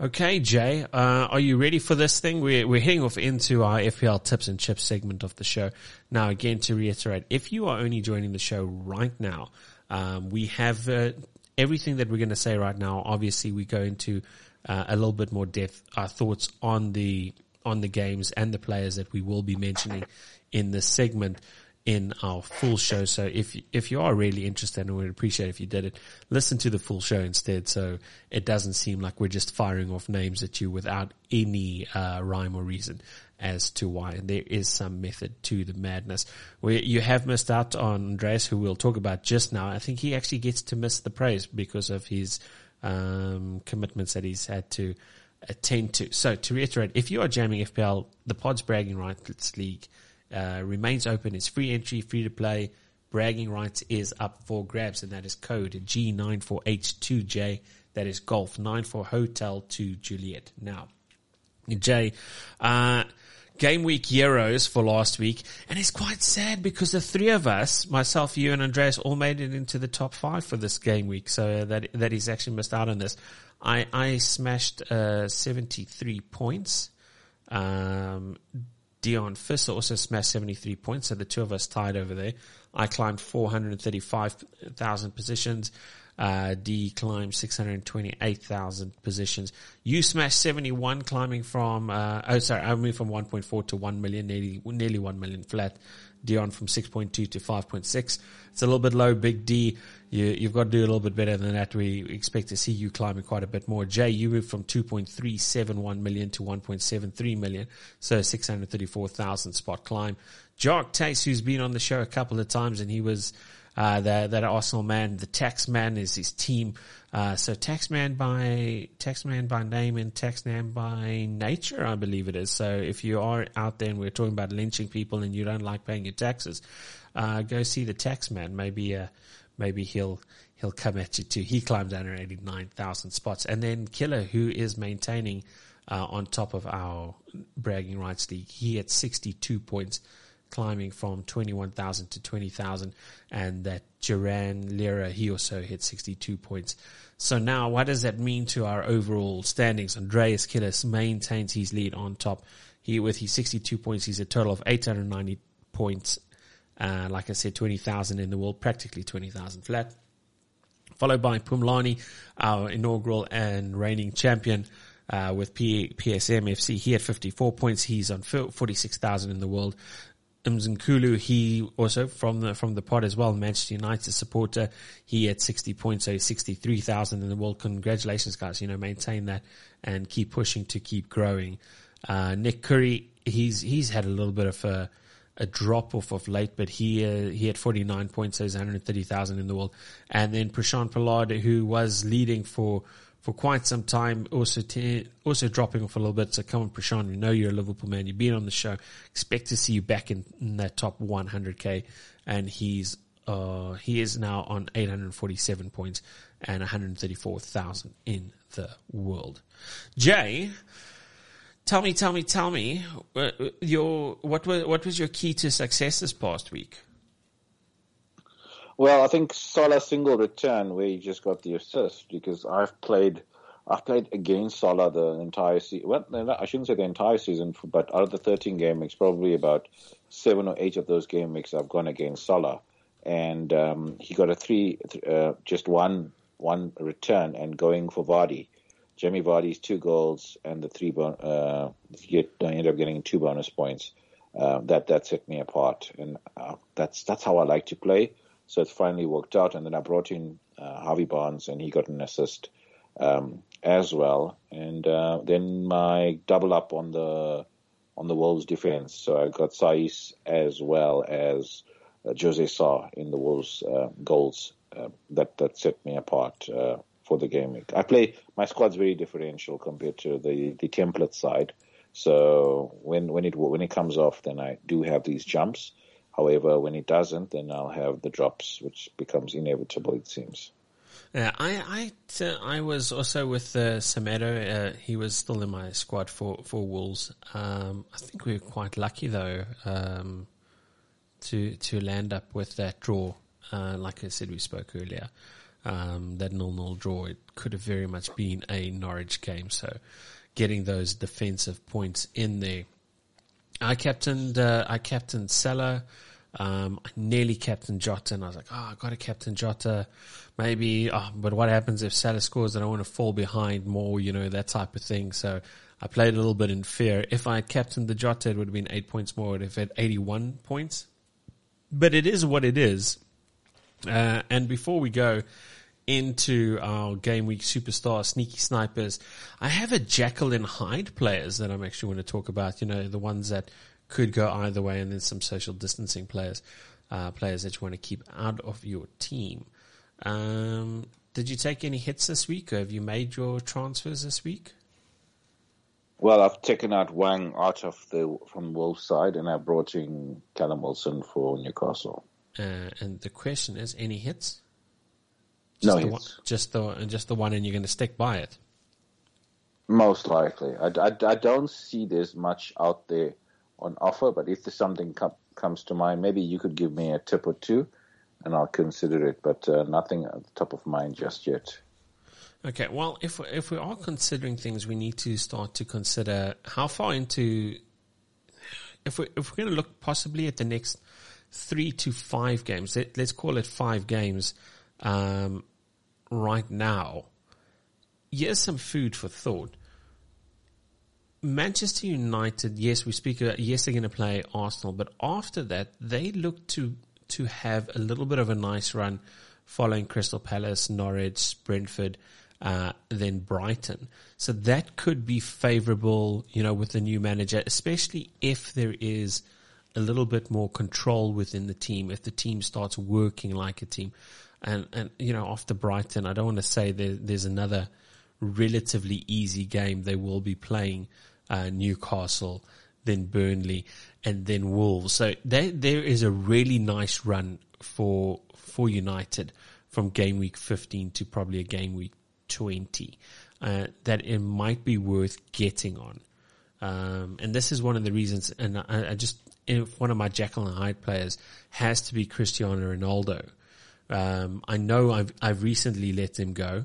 Okay, Jay, uh, are you ready for this thing? We're, we're heading off into our FPL tips and chips segment of the show. Now, again, to reiterate, if you are only joining the show right now, um, we have uh, everything that we're going to say right now. Obviously, we go into uh, a little bit more depth, our thoughts on the on the games and the players that we will be mentioning in this segment in our full show. So if if you are really interested, and we'd appreciate if you did it, listen to the full show instead. So it doesn't seem like we're just firing off names at you without any uh, rhyme or reason as to why. There is some method to the madness. Where you have missed out on Andreas, who we'll talk about just now. I think he actually gets to miss the praise because of his um, commitments that he's had to attend to. So to reiterate, if you are jamming FPL, the Pods Bragging Rights League uh, remains open. It's free entry, free to play. Bragging rights is up for grabs, and that is code G94H2J. That is golf 94 hotel to Juliet. Now, Jay, uh, game week Euros for last week, and it's quite sad because the three of us, myself, you, and Andreas, all made it into the top five for this game week. So that that he's actually missed out on this. I I smashed uh, 73 points. Um, Dion Fisser also smashed 73 points, so the two of us tied over there. I climbed 435,000 positions. Uh, D climbed 628,000 positions. You smashed 71, climbing from, uh, oh sorry, I moved from 1.4 to 1 million, nearly, nearly 1 million flat. Dion from 6.2 to 5.6. It's a little bit low, Big D. You, have got to do a little bit better than that. We expect to see you climbing quite a bit more. Jay, you moved from 2.371 million to 1.73 million. So 634,000 spot climb. Jock Tace, who's been on the show a couple of times and he was, uh, that, that Arsenal man, the tax man is his team. Uh, so taxman by, taxman by name and taxman by nature, I believe it is. So if you are out there and we're talking about lynching people and you don't like paying your taxes, uh, go see the taxman. Maybe, uh, maybe he'll, he'll come at you too. He climbs 189,000 spots. And then Killer, who is maintaining, uh, on top of our bragging rights league, he had 62 points climbing from 21,000 to 20,000 and that Duran Lira, he also hit 62 points. So now what does that mean to our overall standings? Andreas Killis maintains his lead on top. He, with his 62 points, he's a total of 890 points. Uh, like I said, 20,000 in the world, practically 20,000 flat. Followed by Pumlani, our inaugural and reigning champion, uh, with P- PSM FC. He had 54 points. He's on 46,000 in the world. Mzinkulu, he also from the from the pod as well, Manchester United supporter. He had 60 points, so 63,000 in the world. Congratulations, guys! You know, maintain that and keep pushing to keep growing. Uh, Nick Curry, he's he's had a little bit of a a drop off of late, but he uh, he had 49 points, so he's 130,000 in the world. And then Prashant Pollard, who was leading for for quite some time, also also dropping off a little bit. So come on, Prashant, we know you're a Liverpool man. You've been on the show. Expect to see you back in, in that top 100k. And he's uh, he is now on 847 points and 134,000 in the world. Jay, tell me, tell me, tell me, uh, your what was what was your key to success this past week? Well, I think Salah single return where he just got the assist because I've played, I've played against Salah the entire season. Well, I shouldn't say the entire season, but out of the 13 game weeks, probably about seven or eight of those game weeks I've gone against Salah, and um, he got a three, uh, just one, one return and going for Vardy. Jamie Vardy's two goals and the three, bon- uh, he ended up getting two bonus points. Uh, that that set me apart, and uh, that's that's how I like to play. So it finally worked out. And then I brought in uh, Harvey Barnes, and he got an assist um, as well. And uh, then my double up on the on the Wolves defense. So I got Saiss as well as uh, Jose Sa in the Wolves uh, goals. Uh, that that set me apart uh, for the game. I play my squad's very differential compared to the the template side. So when when it when it comes off, then I do have these jumps. However, when it doesn't, then I'll have the drops, which becomes inevitable, it seems. Yeah, I I, I was also with uh. Uh, he was still in my squad for for Wolves. Um, I think we were quite lucky though um, to to land up with that draw. Uh, like I said, we spoke earlier. Um, that nil nil draw. It could have very much been a Norwich game. So getting those defensive points in there. I captained uh, I captained Salah. Um, I nearly captained Jota, and I was like, oh, I got to captain Jota. Maybe, oh, but what happens if Salah scores? And I want to fall behind more, you know, that type of thing. So I played a little bit in fear. If I had captained the Jota, it would have been eight points more. If It had 81 points. But it is what it is. Uh, and before we go into our game week superstar sneaky snipers, I have a Jekyll and Hyde players that I'm actually going to talk about. You know, the ones that could go either way, and then some social distancing players, uh, players that you want to keep out of your team. Um, did you take any hits this week, or have you made your transfers this week? Well, I've taken out Hwang out of the from Wolves side, and I brought in Callum Wilson for Newcastle. Uh, and the question is, any hits? Just no hits. One, just the just the one, and you're going to stick by it. Most likely, I, I, I don't see there's much out there on offer. But if there's something com- comes to mind, maybe you could give me a tip or two, and I'll consider it. But uh, nothing at the top of mind just yet. Okay, well, if if we are considering things, we need to start to consider how far into if we if we're going to look possibly at the next three to five games. Let, us call it five games um, right now. Here's some food for thought. Manchester United, yes, we speak about, yes, they're going to play Arsenal, but after that, they look to, to have a little bit of a nice run following Crystal Palace, Norwich, Brentford, uh, then Brighton. So that could be favorable, you know, with the new manager, especially if there is a little bit more control within the team, if the team starts working like a team. And, and, you know, after Brighton, I don't want to say there, there's another relatively easy game they will be playing uh, Newcastle, then Burnley, and then Wolves. So there there is a really nice run for for United from game week 15 to probably a game week 20 uh, that it might be worth getting on. Um, and this is one of the reasons. And I, I just if one of my Jekyll and Hyde players has to be Cristiano Ronaldo. Um, I know I've I've recently let him go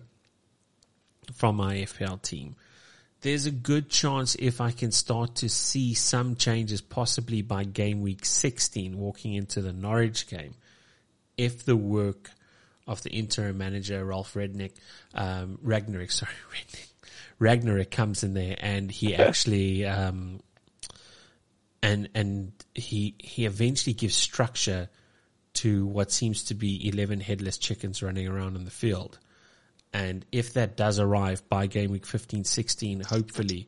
from my FPL team there's a good chance if I can start to see some changes possibly by game week 16 walking into the Norwich game. If the work of the interim manager, Ralph Rednick, um, Ragnarik, sorry, Rednick, Ragnarik comes in there and he actually, um, and, and he, he eventually gives structure to what seems to be 11 headless chickens running around in the field. And if that does arrive by game week 15, 16, hopefully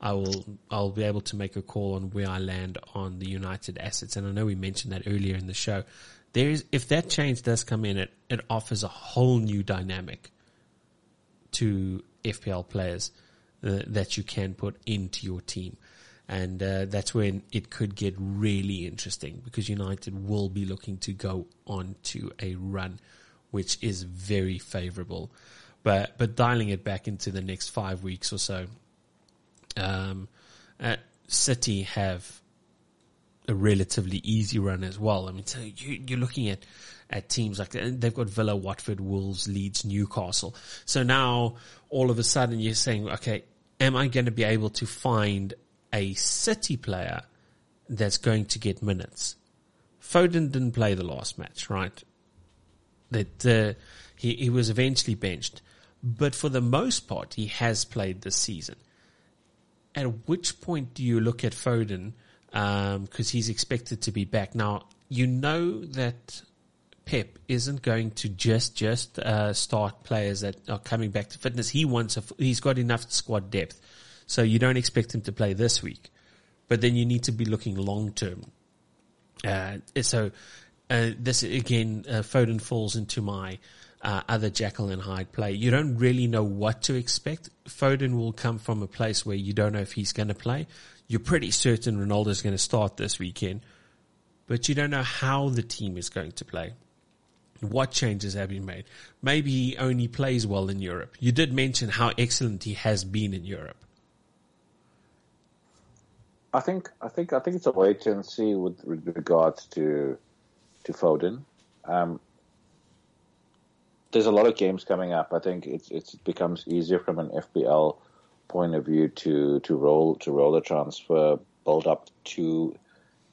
I will, I'll be able to make a call on where I land on the United assets. And I know we mentioned that earlier in the show. There is, if that change does come in, it, it offers a whole new dynamic to FPL players uh, that you can put into your team. And uh, that's when it could get really interesting because United will be looking to go on to a run, which is very favorable but but dialing it back into the next five weeks or so. Um, uh, City have a relatively easy run as well. I mean, so you, you're looking at at teams like they've got Villa, Watford, Wolves, Leeds, Newcastle. So now all of a sudden you're saying, okay, am I going to be able to find a City player that's going to get minutes? Foden didn't play the last match, right? That uh, he he was eventually benched. But for the most part, he has played this season. At which point do you look at Foden? Because um, he's expected to be back now. You know that Pep isn't going to just just uh, start players that are coming back to fitness. He wants he's got enough squad depth, so you don't expect him to play this week. But then you need to be looking long term. Uh, so uh, this again, uh, Foden falls into my uh, other Jekyll and Hyde play. You don't really know what to expect. Foden will come from a place where you don't know if he's going to play. You're pretty certain Ronaldo's going to start this weekend, but you don't know how the team is going to play. What changes have been made? Maybe he only plays well in Europe. You did mention how excellent he has been in Europe. I think I think I think it's a wait and see with regards to to Foden. Um, there's a lot of games coming up. I think it's, it's it becomes easier from an FPL point of view to to roll to roll the transfer, build up two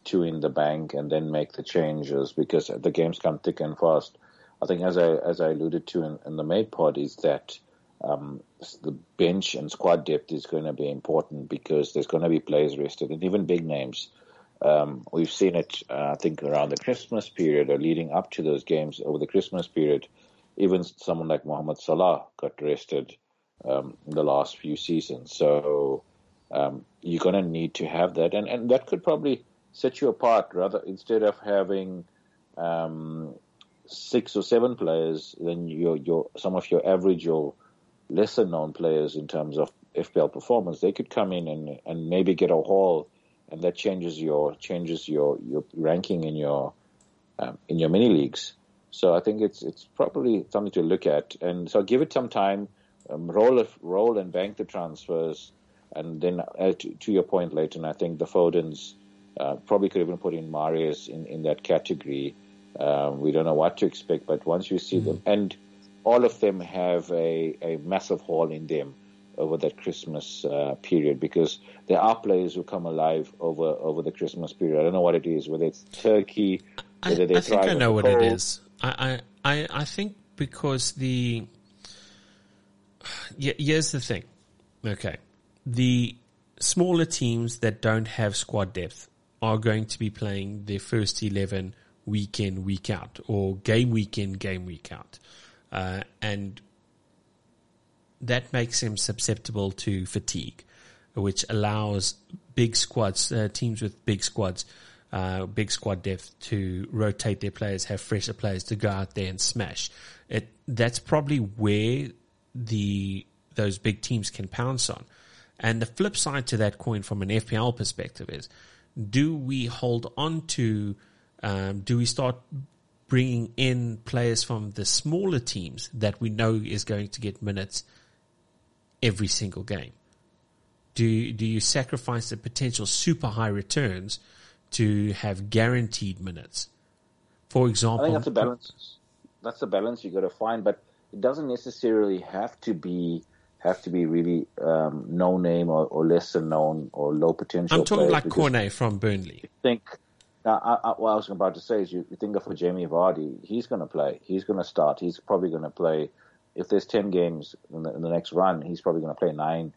two in the bank, and then make the changes because the games come thick and fast. I think as I as I alluded to in, in the main pod is that um, the bench and squad depth is going to be important because there's going to be players rested and even big names. Um, we've seen it, uh, I think, around the Christmas period or leading up to those games over the Christmas period. Even someone like Mohamed Salah got rested um, in the last few seasons. So um, you're going to need to have that, and, and that could probably set you apart. Rather, instead of having um, six or seven players, then your your some of your average or lesser known players in terms of FPL performance, they could come in and, and maybe get a haul, and that changes your changes your, your ranking in your um, in your mini leagues. So I think it's it's probably something to look at, and so give it some time, um, roll roll and bank the transfers, and then uh, to, to, your point, Leighton, I think the Fodens uh, probably could even put in Mahrez in in that category. Um, we don't know what to expect, but once you see mm-hmm. them and all of them have a, a massive haul in them over that Christmas uh, period because there are players who come alive over over the Christmas period. I don't know what it is, whether it's Turkey, whether they I think I know what cold. it is. I, I I think because the yeah, here's the thing. Okay, the smaller teams that don't have squad depth are going to be playing their first eleven week in week out or game week in game week out. Uh, and that makes him susceptible to fatigue, which allows big squads, uh, teams with big squads, uh, big squad depth to rotate their players, have fresher players to go out there and smash. It that's probably where the those big teams can pounce on. And the flip side to that coin from an FPL perspective is, do we hold on to, um, do we start bringing in players from the smaller teams that we know is going to get minutes every single game? Do do you sacrifice the potential super high returns to have guaranteed minutes? For example, I think that's a balance. That's the balance you got to find, but it doesn't necessarily have to be have to be really um, no name or, or lesser known or low potential. I'm talking like Cornet from Burnley. I think I, I, what I was about to say is, you, you think of for Jamie Vardy. He's going to play. He's going to start. He's probably going to play. If there's ten games in the, in the next run, he's probably going to play nine,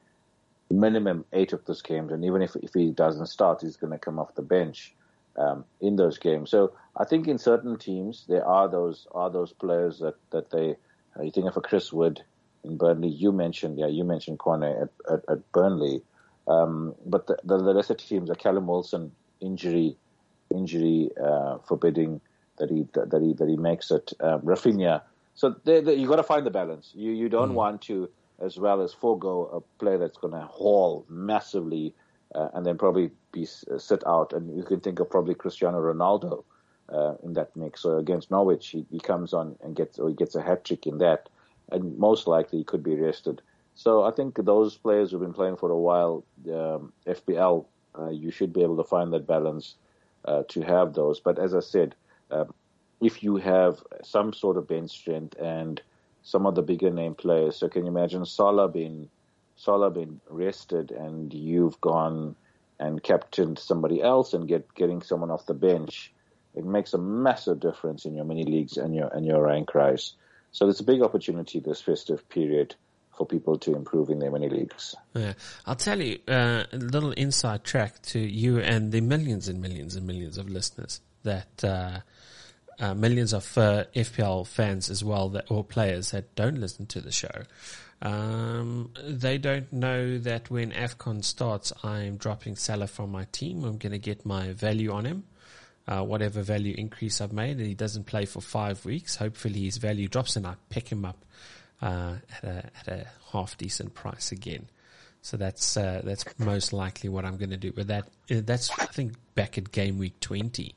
minimum eight of those games. And even if if he doesn't start, he's going to come off the bench um, in those games. So I think in certain teams there are those are those players that that they. Uh, you think of a Chris Wood in Burnley. You mentioned, yeah, you mentioned Cornet at, at, at Burnley. Um, but the, the, the lesser teams, a Callum Wilson injury injury uh, forbidding that he that he that he makes it. Um, Raphinha. So they, they, you got to find the balance. You you don't mm. want to as well as forego a player that's going to haul massively uh, and then probably be uh, sit out. And you can think of probably Cristiano Ronaldo uh, in that mix. So against Norwich, he, he comes on and gets or he gets a hat trick in that, and most likely he could be rested. So I think those players who've been playing for a while, um, FPL, uh, you should be able to find that balance uh, to have those. But as I said, um, if you have some sort of bench strength and some of the bigger name players, so can you imagine Salah being Salah being rested and you've gone and captained somebody else and get getting someone off the bench, it makes a massive difference in your mini leagues and your and your rank rise. So it's a big opportunity this festive period for people to improve in their mini leagues. Yeah. I'll tell you uh, a little inside track to you and the millions and millions and millions of listeners that uh, uh, millions of uh, FPL fans as well that or players that don't listen to the show. Um, they don't know that when AFCON starts, I'm dropping Salah from my team. I'm going to get my value on him. Uh, whatever value increase I've made, and he doesn't play for five weeks. Hopefully his value drops and I pick him up uh, at a at a half decent price again. So that's uh, that's most likely what I'm going to do. But that uh, that's I think back at game week 20.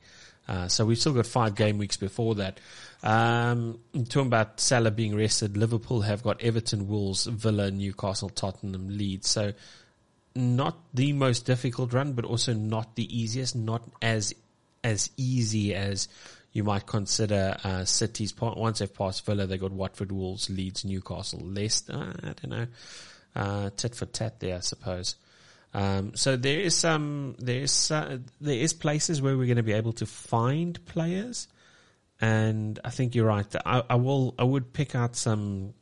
Uh, so we've still got five game weeks before that. Um, talking about Salah being rested, Liverpool have got Everton, Wolves, Villa, Newcastle, Tottenham, Leeds. So not the most difficult run, but also not the easiest. Not as as easy as you might consider uh, City's once they've passed Villa, they got Watford, Wolves, Leeds, Newcastle, Leicester. I don't know, uh, tit for tat there, I suppose. Um, so there is some, there is uh, there is places where we're going to be able to find players, and I think you're right. I, I will, I would pick out some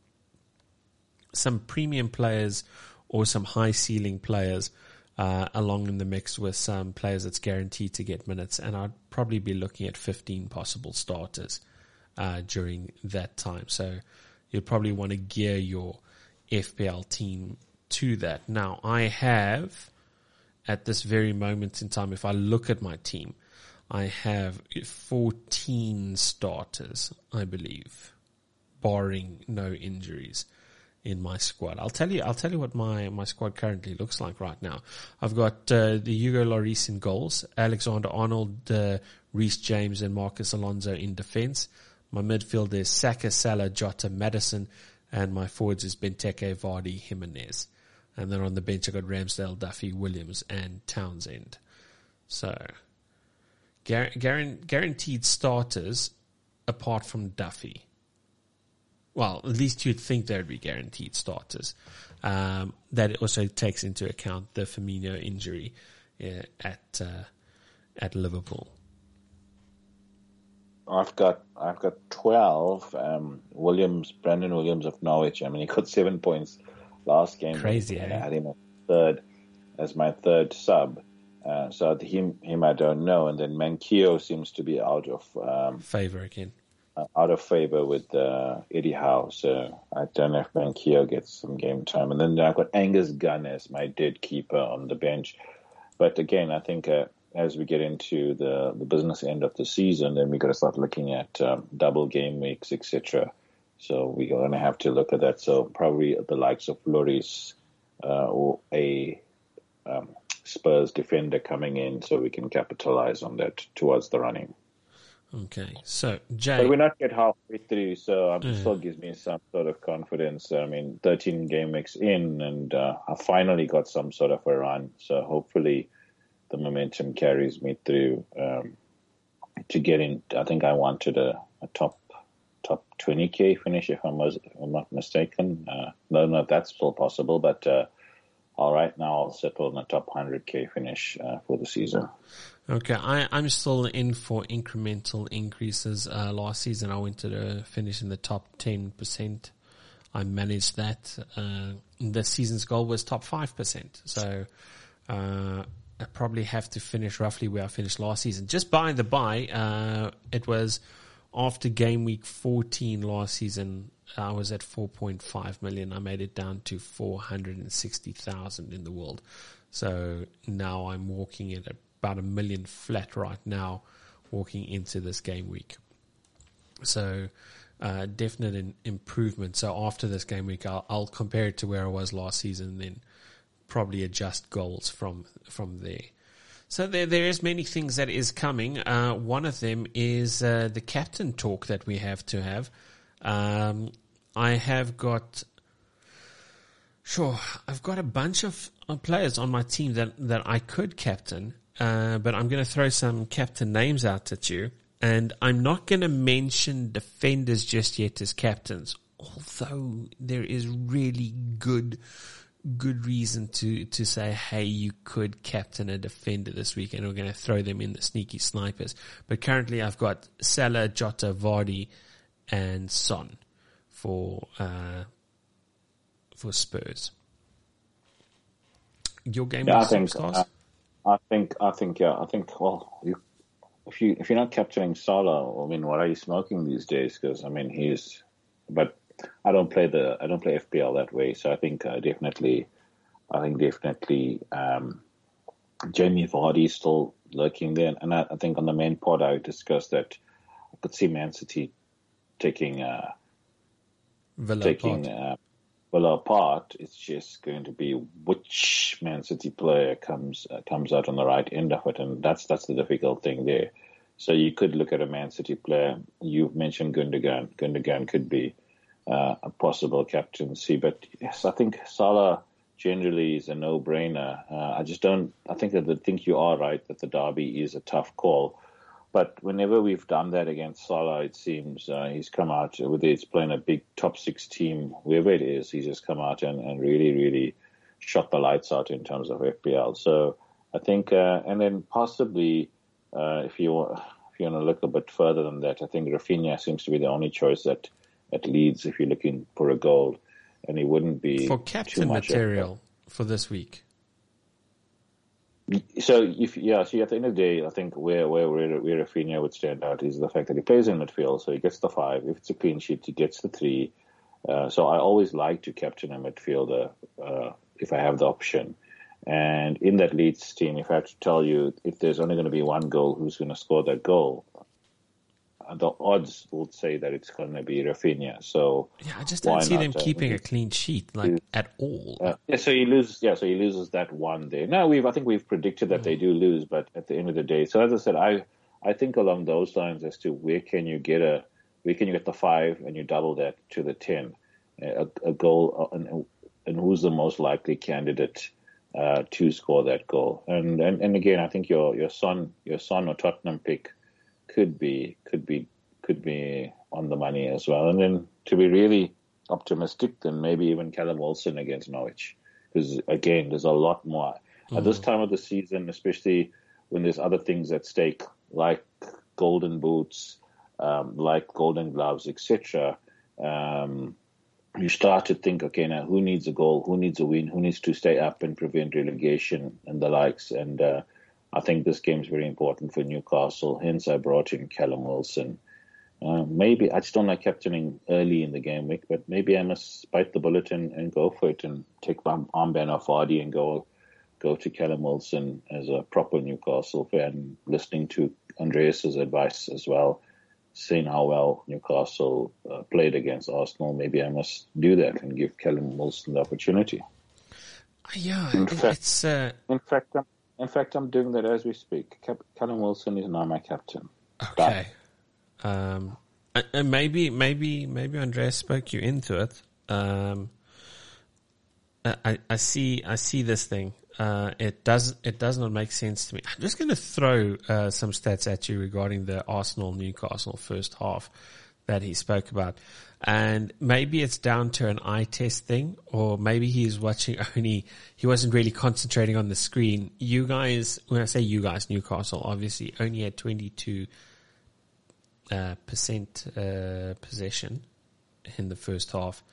some premium players or some high ceiling players uh, along in the mix with some players that's guaranteed to get minutes, and I'd probably be looking at 15 possible starters uh, during that time. So you'd probably want to gear your FPL team to that. Now, I have at this very moment in time, if I look at my team, I have 14 starters, I believe, barring no injuries in my squad. I'll tell you, I'll tell you what my, my squad currently looks like right now. I've got uh, the Hugo Lloris in goals, Alexander Arnold, uh, Reece James, and Marcos Alonso in defence. My midfield is Saka, Salah, Jota, Maddison, and my forwards is Benteke, Vardy, Jimenez. And then on the bench I've got Ramsdale, Duffy, Williams, and Townsend. So, guaranteed starters apart from Duffy well, at least you'd think there'd be guaranteed starters. Um, that also takes into account the Firmino injury uh, at uh, at Liverpool. I've got I've got twelve. Um, Williams, Brandon Williams of Norwich. I mean, he got seven points last game. Crazy. And eh? I had him third as my third sub. Uh, so him him I don't know. And then Manquillo seems to be out of um, favor again out of favor with uh, Eddie Howe, so I don't know if Manquillo gets some game time. And then I've got Angus Gunn as my dead keeper on the bench. But again, I think uh, as we get into the, the business end of the season, then we've got to start looking at um, double game weeks, etc. So we're going to have to look at that. So probably the likes of Lloris uh, or a um, Spurs defender coming in so we can capitalize on that towards the running. Okay, so Jay, but we're not yet halfway through, so um, mm. still gives me some sort of confidence. I mean, 13 game mix in, and uh, I finally got some sort of a run. So hopefully, the momentum carries me through um, to get in. I think I wanted a, a top top 20k finish, if I'm, if I'm not mistaken. Uh, no, no, that's still possible, but uh, all right, now I'll settle on a top 100k finish uh, for the season. Okay, I, I'm still in for incremental increases. Uh, last season I went to the finish in the top 10%. I managed that. Uh, this season's goal was top 5%. So, uh, I probably have to finish roughly where I finished last season. Just by the by, uh, it was after game week 14 last season, I was at 4.5 million. I made it down to 460,000 in the world. So now I'm walking at about a million flat right now walking into this game week. So, uh, definite in, improvement. So after this game week, I'll, I'll, compare it to where I was last season, and then probably adjust goals from from there. So there there is many things that is coming. Uh, one of them is uh, the captain talk that we have to have. Um, I have got Sure, I've got a bunch of players on my team that, that I could captain, uh, but I'm going to throw some captain names out at you. And I'm not going to mention defenders just yet as captains, although there is really good, good reason to, to say, hey, you could captain a defender this week and we're going to throw them in the sneaky snipers. But currently I've got Salah, Jota, Vardy, and Son for, uh, for Spurs. Your game yeah, I think, uh, I think, I think, yeah, I think. Well, you, if you if you're not capturing Salah, I mean, what are you smoking these days? Because I mean, he's. But I don't play the I don't play FPL that way, so I think uh, definitely, I think definitely, um, Jamie Vardy is still lurking there, and I, I, think on the main pod I discussed that I could see Man City taking uh, Villa taking uh, well, apart, it's just going to be which Man City player comes uh, comes out on the right end of it, and that's that's the difficult thing there. So you could look at a Man City player. You've mentioned Gundogan. Gundogan could be uh, a possible captaincy, but yes, I think Salah generally is a no-brainer. Uh, I just don't. I think that I think you are right that the derby is a tough call. But whenever we've done that against Salah, it seems uh, he's come out, whether it's playing a big top six team, wherever it is, he's just come out and, and really, really shot the lights out in terms of FPL. So I think, uh, and then possibly uh, if you if you want to look a bit further than that, I think Raphinha seems to be the only choice that at Leeds if you're looking for a goal, and he wouldn't be for captain material for this week. So if yeah, see at the end of the day, I think where where where, where Raphinha would stand out is the fact that he plays in midfield, so he gets the five. If it's a clean sheet, he gets the three. Uh, so I always like to captain a midfielder uh, if I have the option. And in that Leeds team, if I have to tell you, if there's only going to be one goal, who's going to score that goal? Uh, the odds would say that it's going to be Raphinha. So yeah, I just don't see them keeping a clean sheet like at all. Uh, yeah, so he loses. Yeah, so he loses that one day. Now we've, I think we've predicted that mm. they do lose, but at the end of the day, so as I said, I, I think along those lines as to where can you get a, where can you get the five and you double that to the ten, a, a goal, uh, and, and who's the most likely candidate uh, to score that goal. And, and and again, I think your your Son your Son or Tottenham pick could be could be could be on the money as well. And then to be really optimistic, then maybe even Callum Wilson against Norwich, because again, there's a lot more mm. at this mm. time of the season, especially when there's other things at stake like golden boots, um, like golden gloves, etc. Um, you start to think, okay, now who needs a goal? Who needs a win? Who needs to stay up and prevent relegation and the likes? And uh, I think this game is very important for Newcastle. Hence, I brought in Callum Wilson. Uh, maybe I just don't like captaining early in the game week, but maybe I must bite the bullet and, and go for it and take my armband off Vardy and go go to Callum Wilson as a proper Newcastle fan, listening to Andreas's advice as well seeing how well Newcastle uh, played against Arsenal, maybe I must do that and give Callum Wilson the opportunity. Yeah, in fact, it's. Uh... In fact, I'm, in fact, I'm doing that as we speak. Cap- Callum Wilson is now my captain. Okay. Um, and maybe, maybe, maybe Andreas spoke you into it. Um, I, I see, I see this thing uh, it does it does not make sense to me. I'm just going to throw uh, some stats at you regarding the Arsenal Newcastle first half that he spoke about, and maybe it's down to an eye test thing, or maybe he's watching only he wasn't really concentrating on the screen. You guys, when I say you guys, Newcastle obviously only had 22 uh, percent uh, possession in the first half.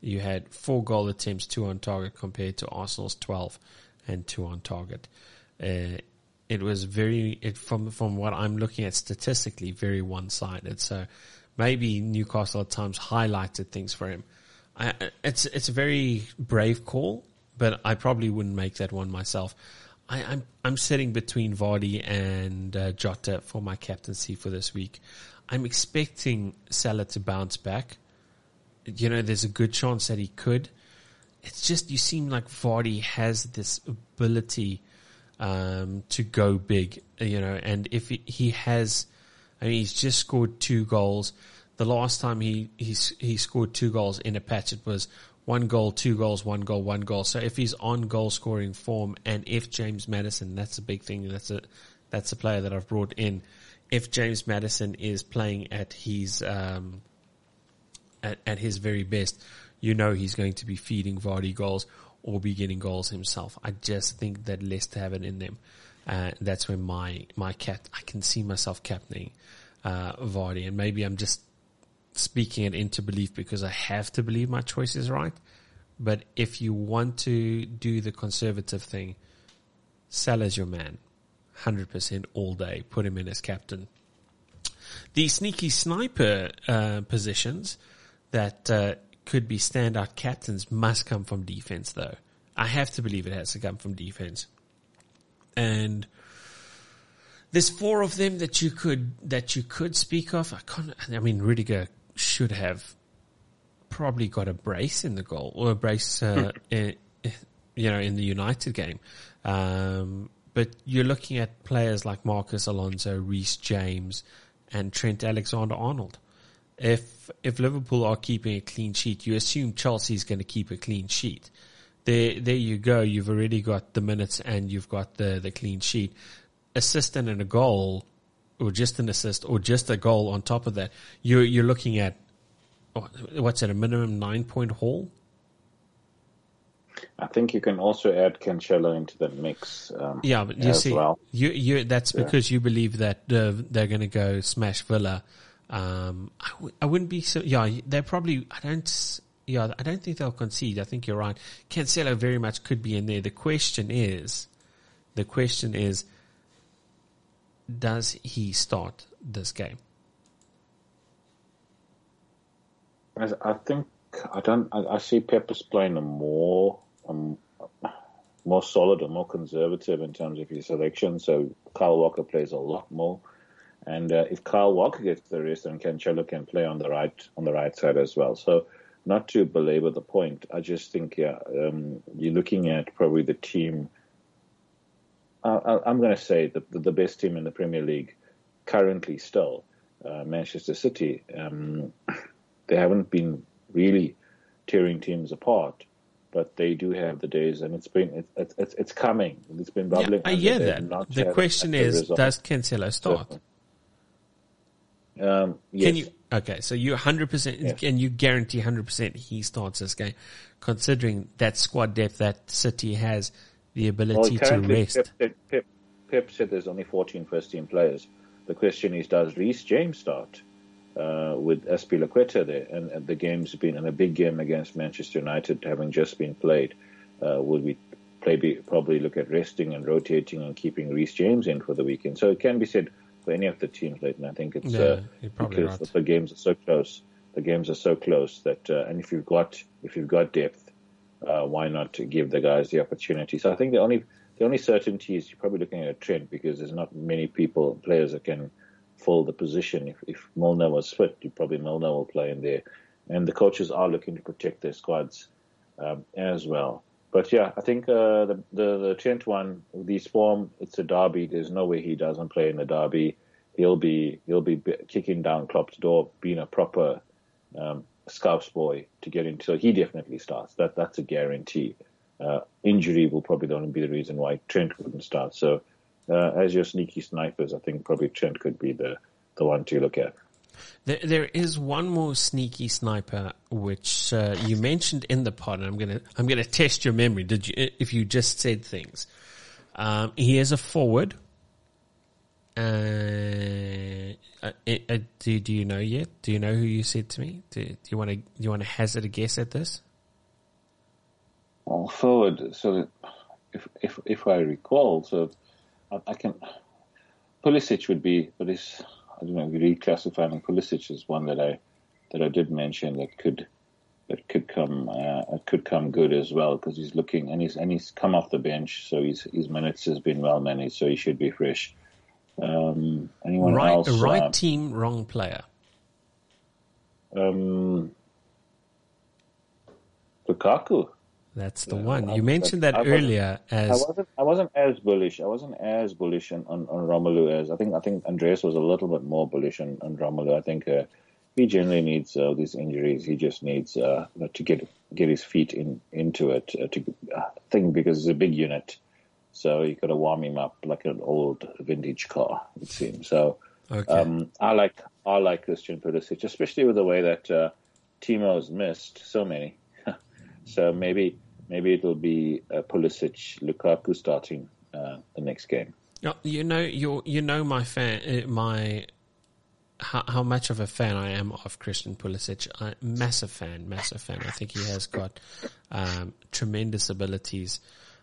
You had four goal attempts, two on target, compared to Arsenal's 12 and two on target. Uh, it was very, it, from from what I'm looking at statistically, very one sided. So maybe Newcastle at times highlighted things for him. I, it's it's a very brave call, but I probably wouldn't make that one myself. I, am I'm, I'm sitting between Vardy and uh, Jota for my captaincy for this week. I'm expecting Salah to bounce back. You know, there's a good chance that he could it's just you seem like Vardy has this ability um, to go big, you know. And if he, he, has, I mean, he's just scored two goals. The last time he he he scored two goals in a patch, it was one goal, two goals, one goal, one goal. So if he's on goal scoring form, and if James Maddison, that's a big thing. That's a that's a player that I've brought in. If James Maddison is playing at his um, at, at his very best, you know he's going to be feeding Vardy goals or be getting goals himself. I just think that Leicester have it in them. Uh, that's when my, my cat, I can see myself captaining, uh, Vardy and maybe I'm just speaking it into belief because I have to believe my choice is right. But if you want to do the conservative thing, Salah's your man. 100% all day. Put him in as captain. The sneaky sniper uh, positions that uh, could be standout captains must come from defense, though. I have to believe it has to come from defense. And there's four of them that you could that you could speak of. I can't. I mean, Rudiger should have probably got a brace in the goal or a brace, uh, hmm. in, you know, in the United game. Um, but you're looking at players like Marcos Alonso, Reece James, and Trent Alexander-Arnold if if Liverpool are keeping a clean sheet, you assume Chelsea is going to keep a clean sheet. There, there you go. You've already got the minutes and you've got the the clean sheet. Assist and a goal or just an assist or just a goal on top of that, you're you're looking at what's that a minimum nine point haul. I think you can also add Cancelo into the mix. Um, Yeah, but you as see, well. you you that's because you believe that uh, they're going to go smash Villa. Um, I, w- I wouldn't be so. Yeah, they're probably. I don't. Yeah, I don't think they'll concede. I think you're right. Cancelo very much could be in there. The question is, the question is, does he start this game? I think I don't. I, I see Pep playing a more, um, more solid and more conservative in terms of his selection. So Kyle Walker plays a lot more, and uh, if Kyle Walker gets the rest, then Cancelo can play on the right on the right side as well. So not to belabor the point, I just think yeah, um, you're looking at probably the team. I, I, I'm going to say the, the the best team in the Premier League currently still, uh, Manchester City. Um, they haven't been really tearing teams apart, but they do have the days, and it's been it's it's, it's coming. It's been bubbling. I under. hear that. The question is, does Cancelo start? Um, yes. Can you? Okay, so you 100% Yes. and you guarantee 100% he starts this game, considering that squad depth that City has, the Well, ability to currently, rest. Pep, said- Pep, Pep said there's only 14 first team players. The question is, does Reece James start uh, with Azpilicueta there? And, and the game's been in a big game against Manchester United, having just been played. Uh, would we play, probably look at resting and rotating and keeping Reece James in for the weekend? So it can be said for any of the teams, Leighton. I think it's Yeah, uh, because right. the games are so close. The games are so close that, uh, and if you've got if you've got depth, uh, why not give the guys the opportunity? So I think the only the only certainty is you're probably looking at a Trent because there's not many people players that can fill the position. If if Milner was fit, you probably Milner will play in there, and the coaches are looking to protect their squads um, as well. But yeah, I think uh, the, the the Trent one, this form, it's a derby. There's no way he doesn't play in the derby. He'll be he'll be kicking down Klopp's door, being a proper um, Scouse boy to get into. So he definitely starts. That that's a guarantee. Uh, injury will probably only be the reason why Trent wouldn't start. So uh, as your sneaky snipers, I think probably Trent could be the the one to look at. There, there is one more sneaky sniper which uh, you mentioned in the pod. And I'm gonna I'm gonna test your memory. Did you if you just said things? Um, he is a forward. Uh, uh, uh, do do you know yet? Do you know who you said to me? Do, do you want to you want to hazard a guess at this? Well, forward. So if if if I recall, so I, I can Pulisic would be, but it's I don't know. Reclassifying Pulisic is one that I that I did mention that could that could come uh, could come good as well because he's looking and he's and he's come off the bench, so his his minutes has been well managed, so he should be fresh. Um, anyone Right, else? right uh, team, wrong player. um, Lukaku. That's the Yeah, one. I- You mentioned that I earlier I as wasn't. I wasn't as bullish. I wasn't as bullish on, on, on Romelu as I think. I think Andreas was a little bit more bullish on, on Romelu. I think uh, he generally needs uh, these injuries. He just needs uh, to get get his feet in into it. Uh, to I think because it's a big unit, so you got to warm him up like an old vintage car. It seems so. okay. Um, I like I like Christian Pulisic, especially with the way that uh, Timo's missed so many. so maybe maybe it'll be uh, Pulisic, Lukaku starting uh, the next game. You know, you you know my fan, uh, my how, how much of a fan I am of Christian Pulisic. I, massive fan, massive fan. I think he has got um, tremendous abilities.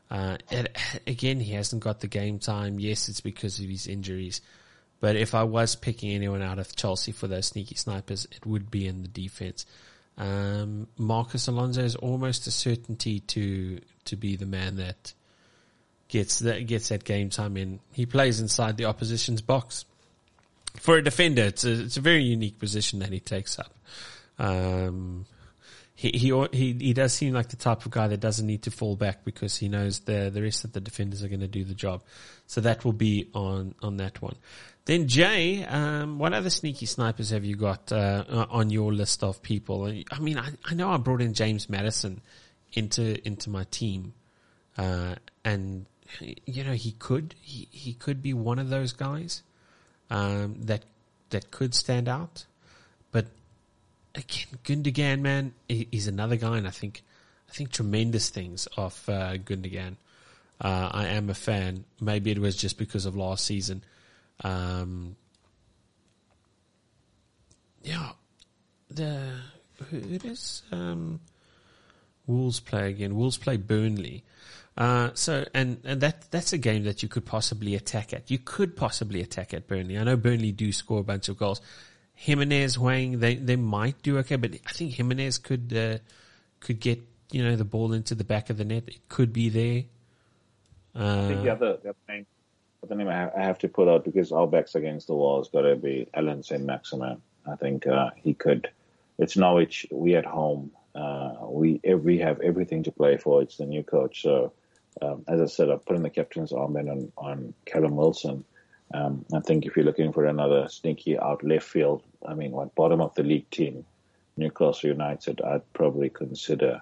Uh, and again, he hasn't got the game time. Yes, it's because of his injuries. But if I was picking anyone out of Chelsea for those sneaky snipers, it would be in the defense. Um, Marcos Alonso is almost a certainty to to be the man that gets that gets that game time in. He plays inside the opposition's box. For a defender, it's a it's a very unique position that he takes up. Um, he he he does seem like the type of guy that doesn't need to fall back because he knows the the rest of the defenders are going to do the job. So that will be on on that one. Then Jay, um, what other sneaky snipers have you got uh, on your list of people? I mean, I, I know I brought in James Maddison into into my team, uh, and you know he could he he could be one of those guys. um, that that could stand out. But again, Gundogan, man, he's another guy, and I think I think tremendous things of uh, Gundogan. Uh, I am a fan. Maybe it was just because of last season. Um, yeah, the who is um, Wolves play again. Wolves play Burnley. Uh, so and and that that's a game that you could possibly attack at. You could possibly attack at Burnley. I know Burnley do score a bunch of goals. Jimenez, Hwang, they they might do okay, but I think Jimenez could uh, could get you know the ball into the back of the net. It could be there. Uh, I think the other, the other name, the name I have, to put out because our backs against the wall has got to be Allan Saint-Maximin. I think uh, he could. It's Norwich. We at home. Uh, we we have everything to play for. It's the new coach. So, um, as I said, I'm putting the captain's armband on on Callum Wilson. Um, I think if you're looking for another sneaky out left field, I mean, what bottom of the league team, Newcastle United, I'd probably consider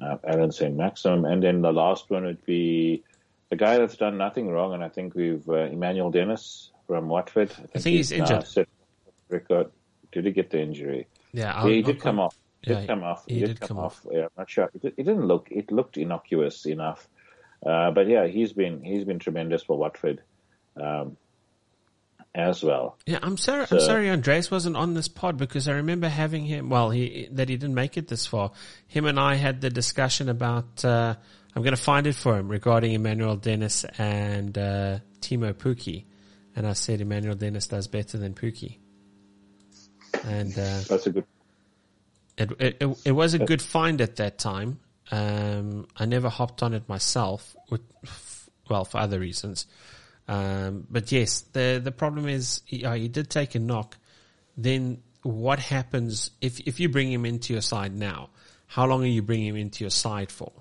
uh, Allan Saint-Maximin. And then the last one would be a guy that's done nothing wrong, and I think we've uh, Emmanuel Dennis from Watford. I think, I think he's, he's injured. Set record. Did he get the injury? Yeah, I'll, he did I'll come off. He yeah, did come off. He, he did, did, come, off. off. Yeah, I'm not sure. It, it, didn't look. It looked innocuous enough. Uh, but yeah, he's been he's been tremendous for Watford. Um, as well. Yeah, I'm sorry. So, I'm sorry, Andreas wasn't on this pod because I remember having him. Well, he that he didn't make it this far. Him and I had the discussion about. Uh, I'm going to find it for him regarding Emmanuel Dennis and uh, Teemu Pukki, and I said Emmanuel Dennis does better than Pukki. And uh, that's a good. It, it, it was a good find at that time. Um, I never hopped on it myself, with, well, for other reasons. Um, but yes, the the problem is you uh, he did take a knock. Then what happens if if you bring him into your side now? How long are you bringing him into your side for?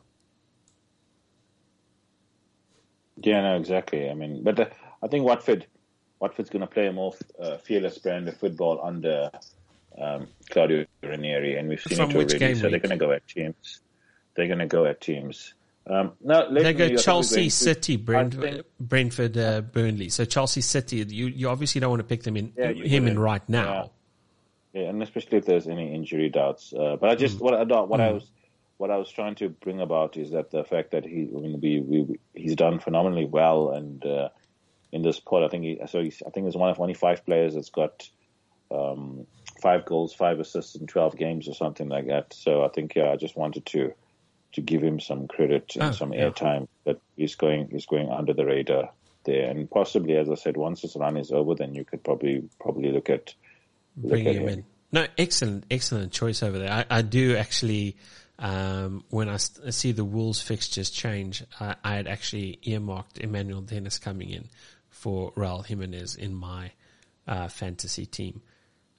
Yeah, no, exactly. I mean, but the, I think Watford, Watford's going to play a more uh, fearless brand of football under um, Claudio Ranieri, and we've seen From it already. So they're going to go at teams. They're going to go at teams. Um, no, they go Chelsea, City, Brentford, Brentford uh, Burnley. So Chelsea, City. You you obviously don't want to pick them in yeah, him in right now. Yeah. yeah. and especially if there's any injury doubts. Uh, but I just mm. what I what mm. I was what I was trying to bring about is that the fact that he, I mean, we, we he's done phenomenally well, and uh, in this pod, I think he, so. He's, I think he's one of only five players that's got um, five goals, five assists in twelve games, or something like that. So I think yeah, I just wanted to to give him some credit and oh, some yeah. airtime that he's going he's going under the radar there, and possibly, as I said, once his run is over, then you could probably probably look at bringing him, him in. No, excellent, excellent choice over there. I, I do actually um, when I see the Wolves fixtures change, I, I, had actually earmarked Emmanuel Dennis coming in for Raul Jimenez in my uh, fantasy team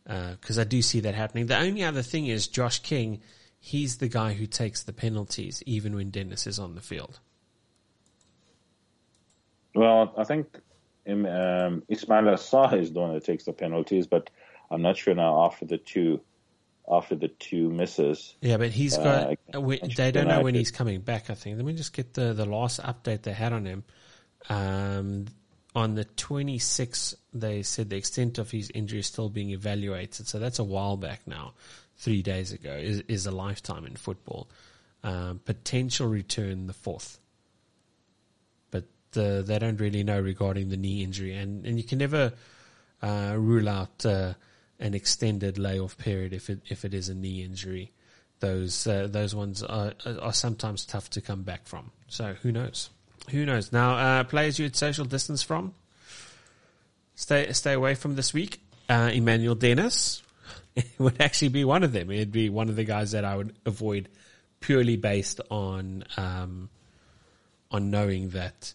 because uh, I do see that happening. The only other thing is Josh King. He's the guy who takes the penalties even when Dennis is on the field. Well, I think um, Ismaila Sarr is the one that takes the penalties, but I'm not sure now after the two after the two misses. Yeah, but he's got. Uh, we, they don't know when he's coming back. I think. Let me just get the the last update they had on him. Um, on the 26th, they said the extent of his injury is still being evaluated. So that's a while back now. Three days ago is, is a lifetime in football. Um, potential return the fourth, but the, they don't really know regarding the knee injury, and and you can never uh, rule out. Uh, an extended layoff period if it if it is a knee injury. Those uh, those ones are are sometimes tough to come back from. So who knows? Who knows? Now, uh, players you would social distance from, stay stay away from this week. Uh, Emmanuel Dennis would actually be one of them. It'd be one of the guys that I would avoid purely based on um, on knowing that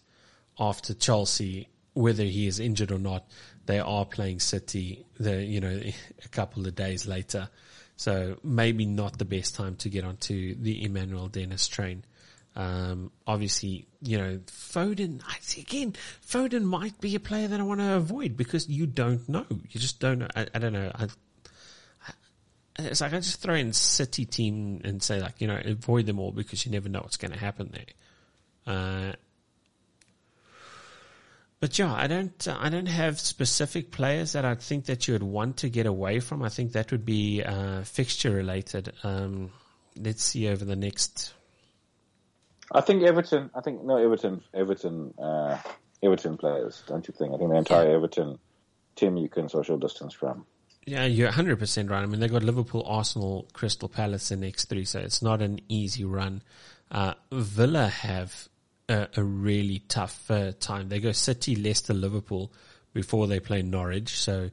after Chelsea, whether he is injured or not, they are playing City, the you know, a couple of days later. So maybe not the best time to get onto the Emmanuel Dennis train. Um, obviously, you know, Foden, again, Foden might be a player that I want to avoid because you don't know. You just don't know. I, I don't know. I, it's like I just throw in City team and say like, you know, avoid them all because you never know what's going to happen there. Uh, but yeah, I don't, I don't have specific players that I think that you would want to get away from. I think that would be uh, fixture related. Um, let's see over the next. I think Everton. I think no Everton. Everton. Uh, Everton players, don't you think? I think the entire yeah. Everton team you can social distance from. Yeah, you're 100% right. I mean, they've got Liverpool, Arsenal, Crystal Palace in next three, so it's not an easy run. Uh, Villa have a, a really tough uh, time. They go City, Leicester, Liverpool before they play Norwich. So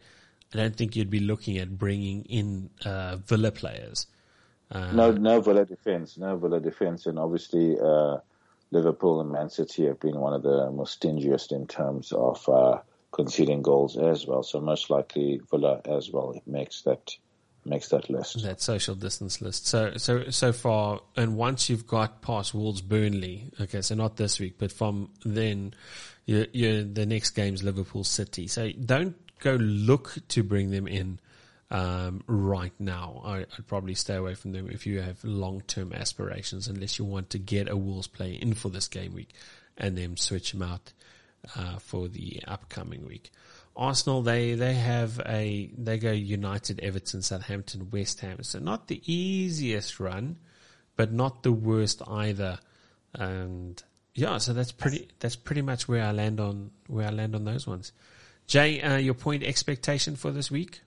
I don't think you'd be looking at bringing in uh, Villa players. Uh, no, no Villa defense, no Villa defense, and obviously uh, Liverpool and Man City have been one of the most stingiest in terms of uh, conceding goals as well. So most likely Villa as well. It makes that makes that list. That social distance list. So so so far, and once you've got past Wolves, Burnley. Okay, so not this week, but from then, you you the next game's Liverpool City. So don't go look to bring them in. Um, right now, I, would probably stay away from them if you have long-term aspirations, unless you want to get a Wolves player in for this game week and then switch them out uh, for the upcoming week. Arsenal, they, they have a, they go United, Everton, Southampton, West Ham. So not the easiest run, but not the worst either. And yeah, so that's pretty, that's pretty much where I land on, where I land on those ones. Jay, uh, your point expectation for this week?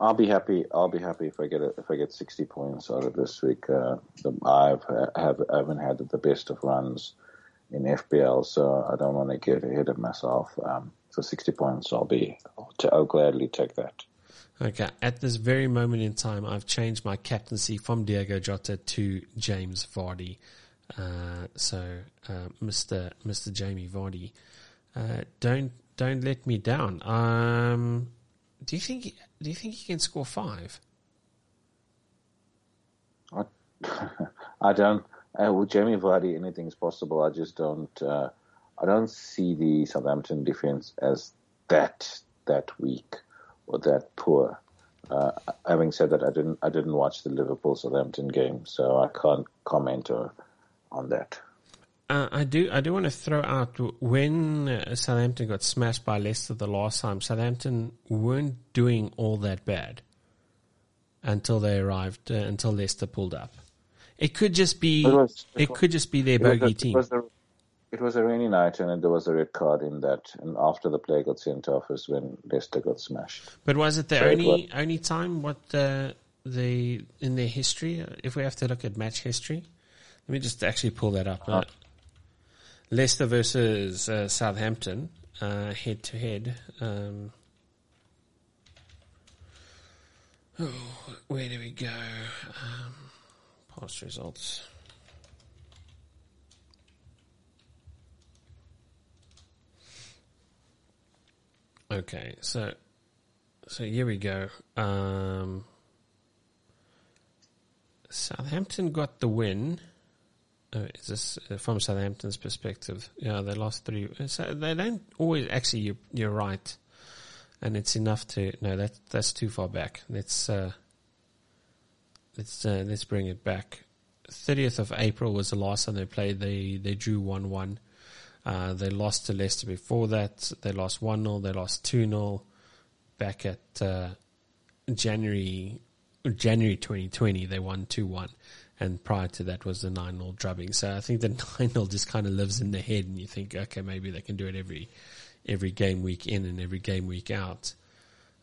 I'll be happy. I'll be happy if I get a, if I get sixty points out of this week. Uh, I've have I haven't had the best of runs in FPL, so I don't want to get ahead of myself. Um, so 60 points, I'll be, I'll gladly take that. Okay. At this very moment in time, I've changed my captaincy from Diogo Jota to James Vardy. Uh, so, uh, Mr. Mr. Jamie Vardy, uh, don't, don't let me down. Um, do you think, do you think he can score five? I, I don't, uh, with Jamie Vardy, anything's possible. I just don't. Uh, I don't see the Southampton defense as that that weak or that poor. Uh, having said that, I didn't I didn't watch the Liverpool Southampton game, so I can't comment or, on that. Uh, I do. I do want to throw out when uh, Southampton got smashed by Leicester the last time. Southampton weren't doing all that bad until they arrived. Uh, until Leicester pulled up. It could just be. It, was, it, it could just be their bogey team. It was, a, it was, a, rainy night, and there was a red card in that. And after the play got sent off, is when Leicester got smashed. But was it the so only only time? What the the in their history? If we have to look at match history, let me just actually pull that up. Uh, Leicester versus uh, Southampton, head to head. Where do we go? Um, Past results. Okay, so so here we go. Um, Southampton got the win. Uh, is this uh, from Southampton's perspective? Yeah, they lost three. So they don't always. Actually, you, you're right, and it's enough to. No, that that's too far back. Let's uh, let's uh, let's bring it back. 30th of April was the last time they played. They they drew 1 1. Uh, they lost to Leicester before that. They lost 1 0. They lost 2 0 back at uh, January January 2020. They won 2 1. And prior to that was the 9 0 drubbing. So I think the 9 0 just kind of lives in the head, and you think, okay, maybe they can do it every every game week in and every game week out.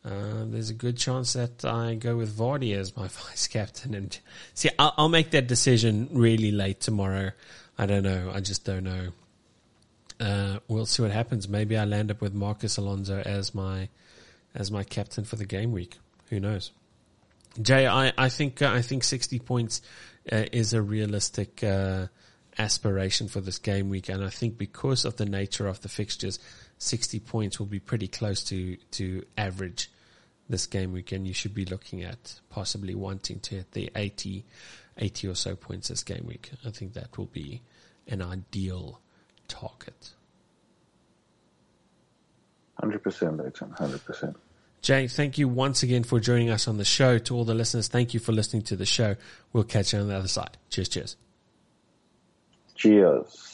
Uh, there's a good chance that I go with Vardy as my vice captain. And see, I'll, I'll, make that decision really late tomorrow. I don't know. I just don't know. Uh, we'll see what happens. Maybe I land up with Marcos Alonso as my as my captain for the game week. Who knows? Jay, I, I think uh, I think 60 points uh, is a realistic uh, aspiration for this game week, and I think because of the nature of the fixtures, 60 points will be pretty close to to average this game week. And you should be looking at possibly wanting to hit the 80, 80 or so points this game week. I think that will be an ideal target. 100%, Leighton, 100%. Jay, thank you once again for joining us on the show. To all the listeners, thank you for listening to the show. We'll catch you on the other side. Cheers, cheers. Cheers.